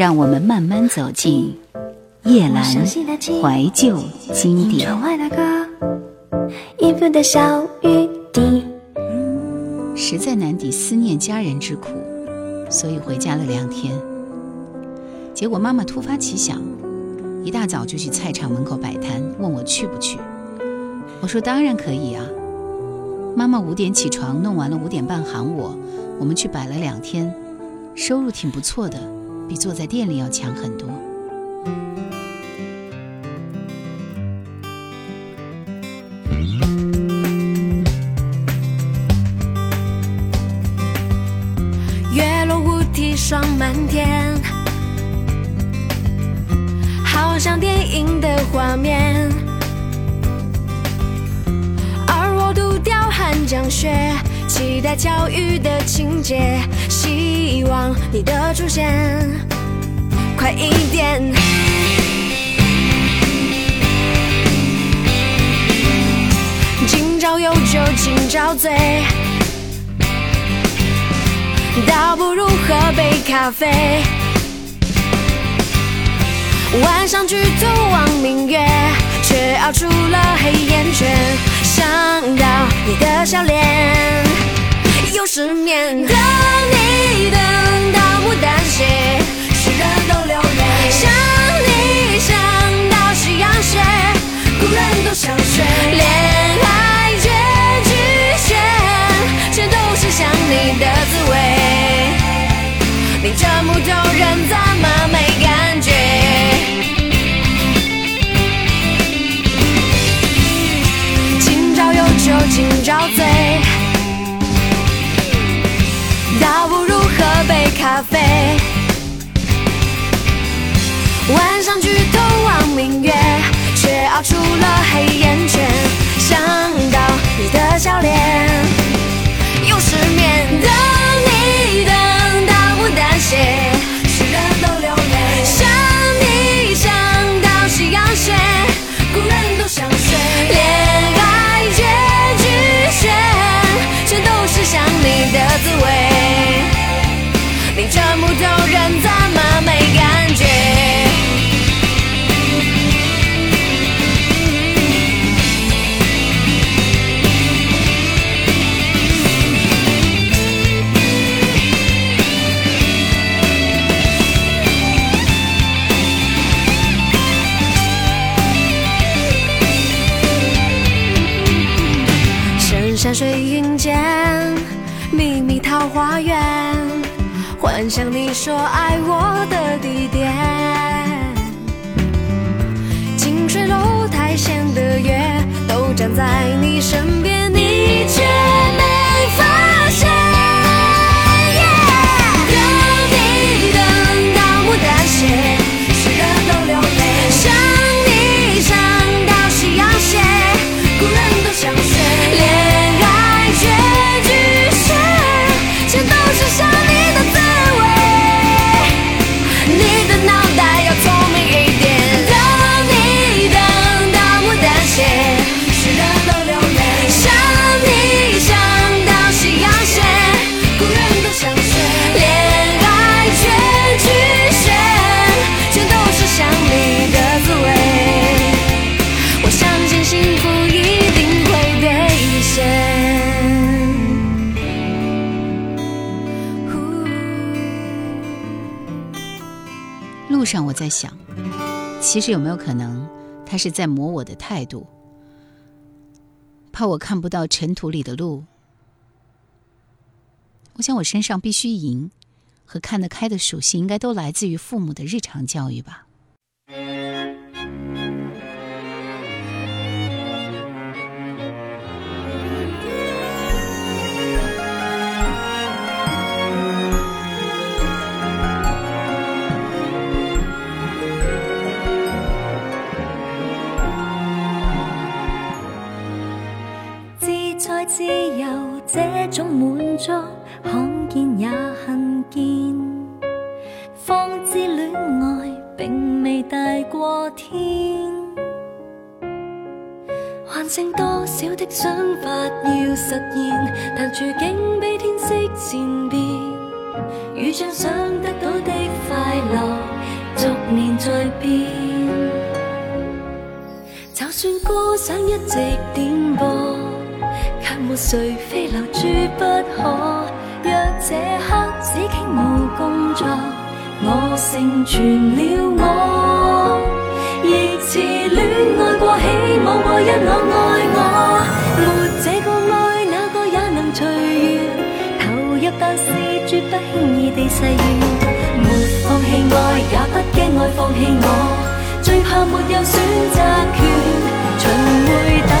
让我们慢慢走进夜阑怀旧经典。实在难抵思念家人之苦，所以回家了两天。结果妈妈突发奇想，一大早就去菜场门口摆摊，问我去不去。我说当然可以啊。妈妈五点起床弄完了，五点半喊我，我们去摆了两天，收入挺不错的。比坐在店里要强很多。月落乌啼霜满天，好像电影的画面。而我独钓寒江雪，期待巧遇的情节。希望你的出现快一点。今朝有酒今朝醉，倒不如喝杯咖啡。晚上举头望明月，却熬出了黑眼圈。想到你的笑脸，又失眠。照嘴。花园，幻想你说爱我的地点。清水楼台下的月，都站在你身边，你却没。其实有没有可能，他是在磨我的态度，怕我看不到尘土里的路？我想我身上必须赢和看得开的属性，应该都来自于父母的日常教育吧。满足，罕见也恨见，方知恋爱并未大过天。还剩多少的想法要实现？但处境比天色善变，遇上想得到的快乐逐年在变。就算歌想一直点播，却没谁。留住不可。若这刻只倾慕工作，我成全了我。亦似恋爱过、起舞过，因我爱我。没这个爱，那个也能随缘投入，但是绝不轻易地誓言。没放弃爱，也不惊爱放弃我。最怕没有选择权，巡回。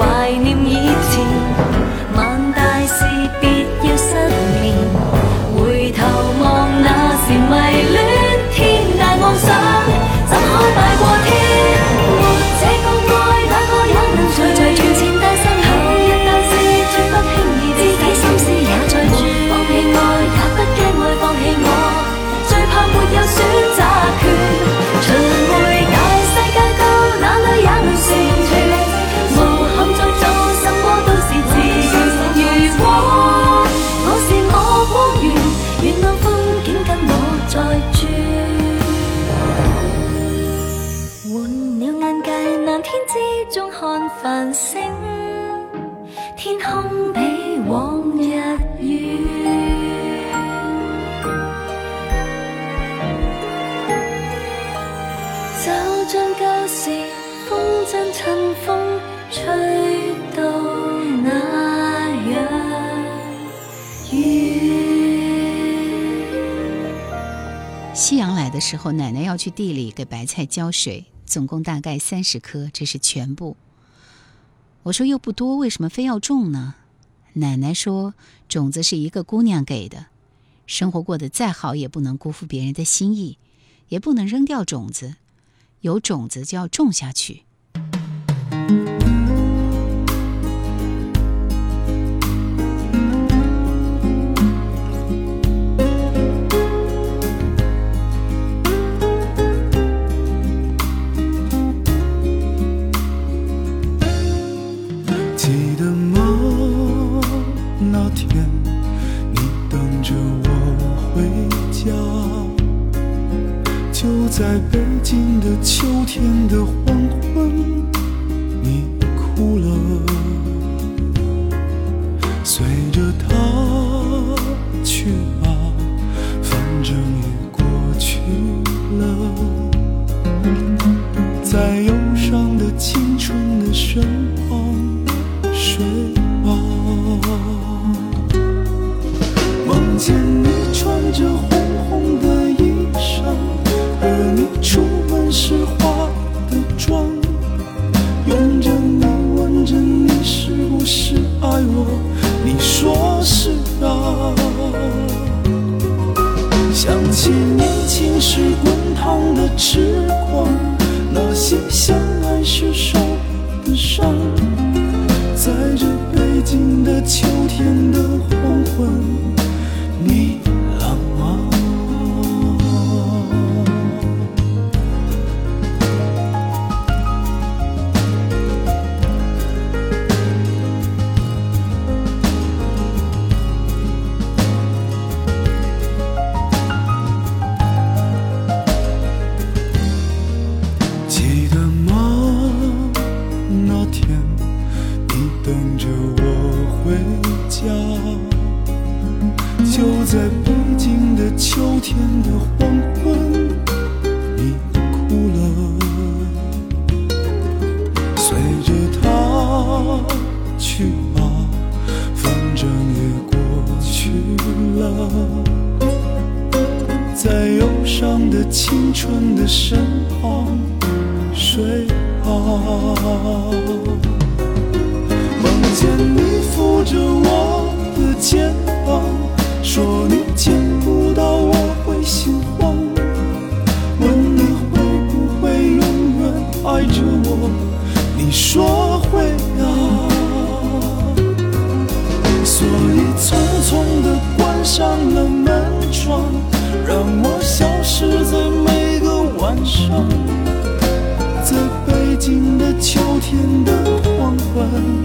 怀念已。繁星天空比往日远就像旧时风筝趁风吹到那样远夕阳来的时候奶奶要去地里给白菜浇水总共大概三十棵这是全部我说又不多，为什么非要种呢？奶奶说，种子是一个姑娘给的，生活过得再好也不能辜负别人的心意，也不能扔掉种子，有种子就要种下去。在北京的秋天的黄昏。在这北京的秋天的黄昏，你。去吧，反正也过去了。在忧伤的青春的身旁，睡吧。梦见你扶着我的肩膀，说你。关上了门窗，让我消失在每个晚上，在北京的秋天的黄昏。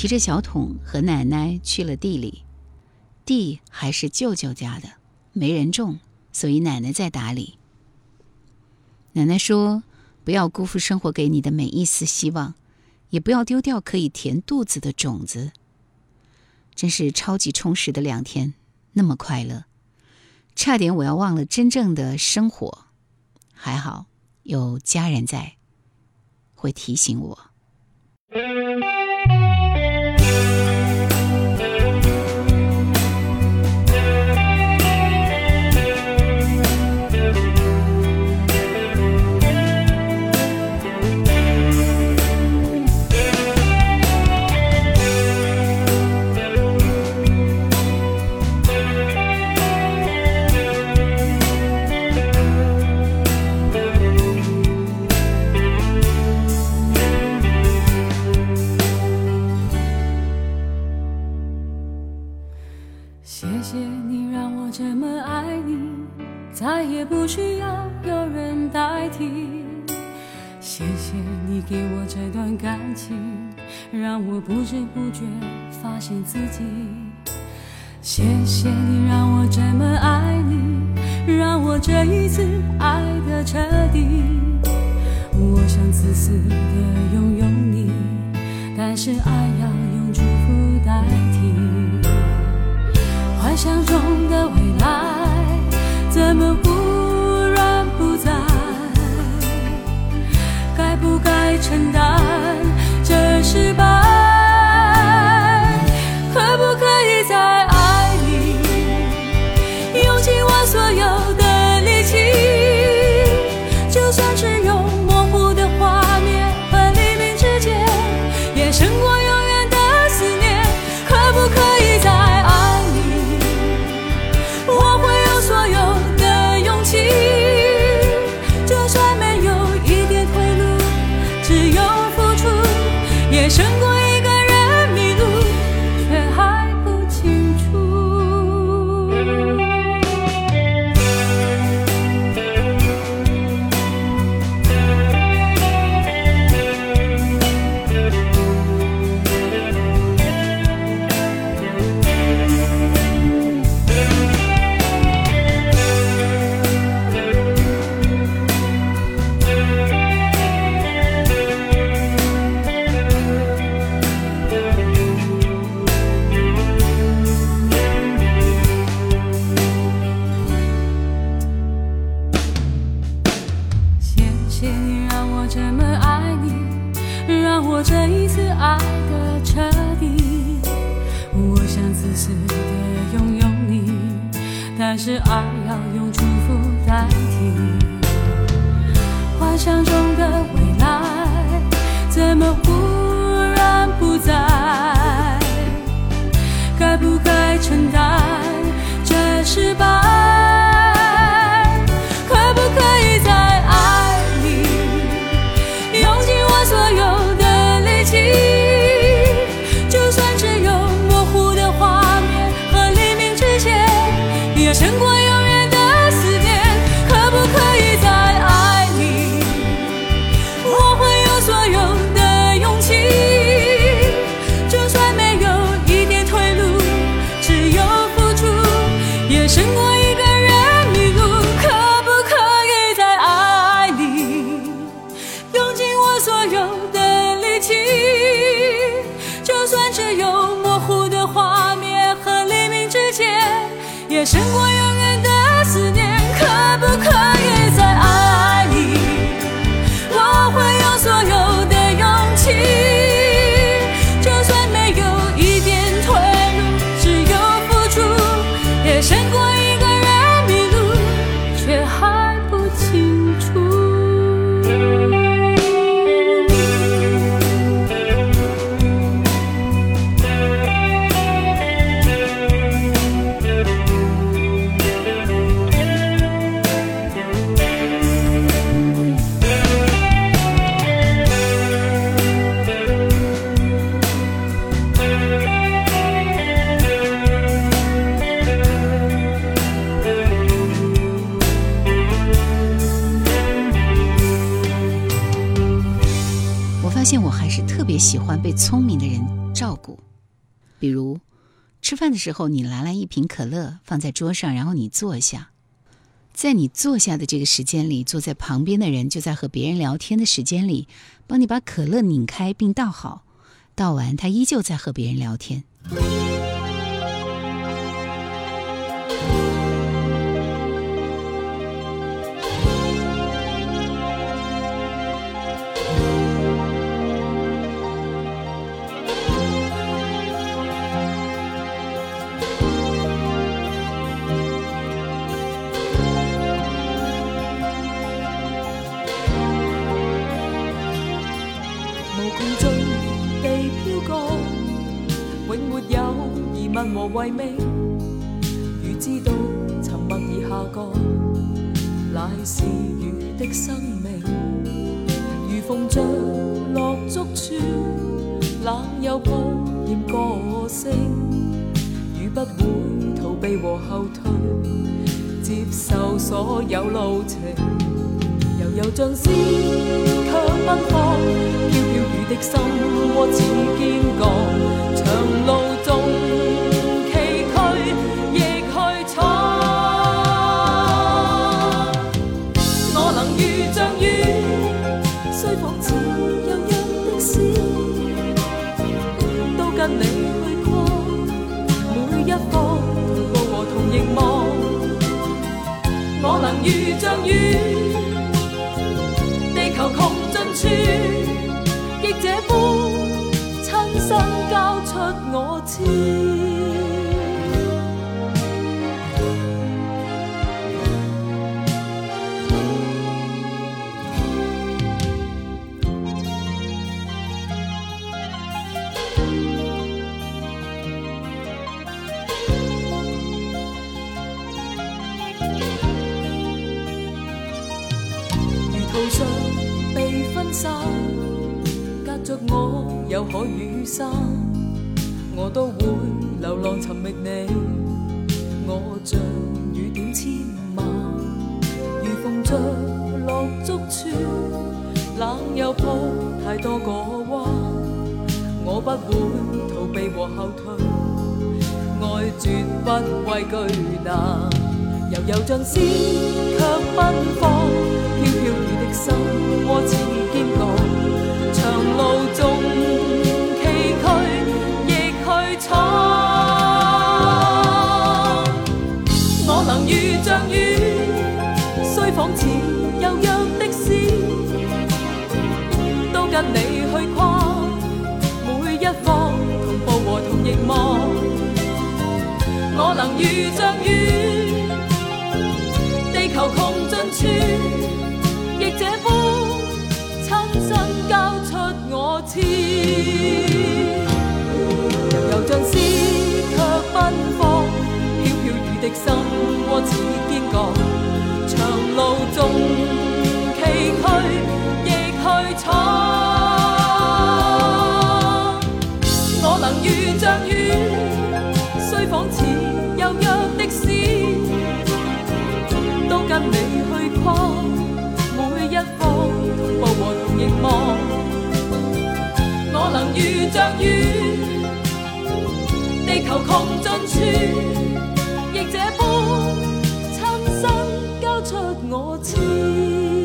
提着小桶和奶奶去了地里，地还是舅舅家的，没人种，所以奶奶在打理。奶奶说：“不要辜负生活给你的每一丝希望，也不要丢掉可以填肚子的种子。”真是超级充实的两天，那么快乐，差点我要忘了真正的生活。还好有家人在，会提醒我。再也不需要有人代替。谢谢你给我这段感情，让我不知不觉发现自己。谢谢你让我这么爱你，让我这一次爱的彻底。我想自私的拥有你，但是爱要用祝福代替。幻想中的未来。怎么忽然不在？该不该承担？这败？自私的拥有你，但是爱要用祝福代替。幻想中的未来，怎么忽然不在？该不该承担？这失败？时候，你拿来一瓶可乐放在桌上，然后你坐下。在你坐下的这个时间里，坐在旁边的人就在和别人聊天的时间里，帮你把可乐拧开并倒好。倒完，他依旧在和别人聊天。有疑問和畏味，如知道沉默已下降，乃是雨的生命。如逢着落足處，冷又不嫌個性。雨不會逃避和後退，接受所有路程。悠悠像絲，卻奔放，飄飄雨的心窝似堅剛。你去过每一方，同抱和同凝望。我能遇像雨，地球穷尽处，亦这般亲身交出我知。途上被分散，隔着我有海与山，我都会流浪寻觅你。我像雨点千万，如风着落足处，冷又鋪太多个弯。我不会逃避和后退，爱绝不畏惧难，悠悠像诗却奔放。心窝似坚钢，长路纵崎岖亦去闯。我能遇像雨，虽仿似柔弱的诗，都跟你去跨每一方，同步和同凝望。我能遇像雨，地球穷尽处。亦这般亲身交出我痴。柔柔像丝，却奔放。飘飘雨的心窝，似坚钢。长路纵崎岖，亦去闯。我能如像雨，虽仿似柔弱的丝，都跟你去闯。望，我能遇着雨，地球穷尽处，亦这般亲身交出我痴。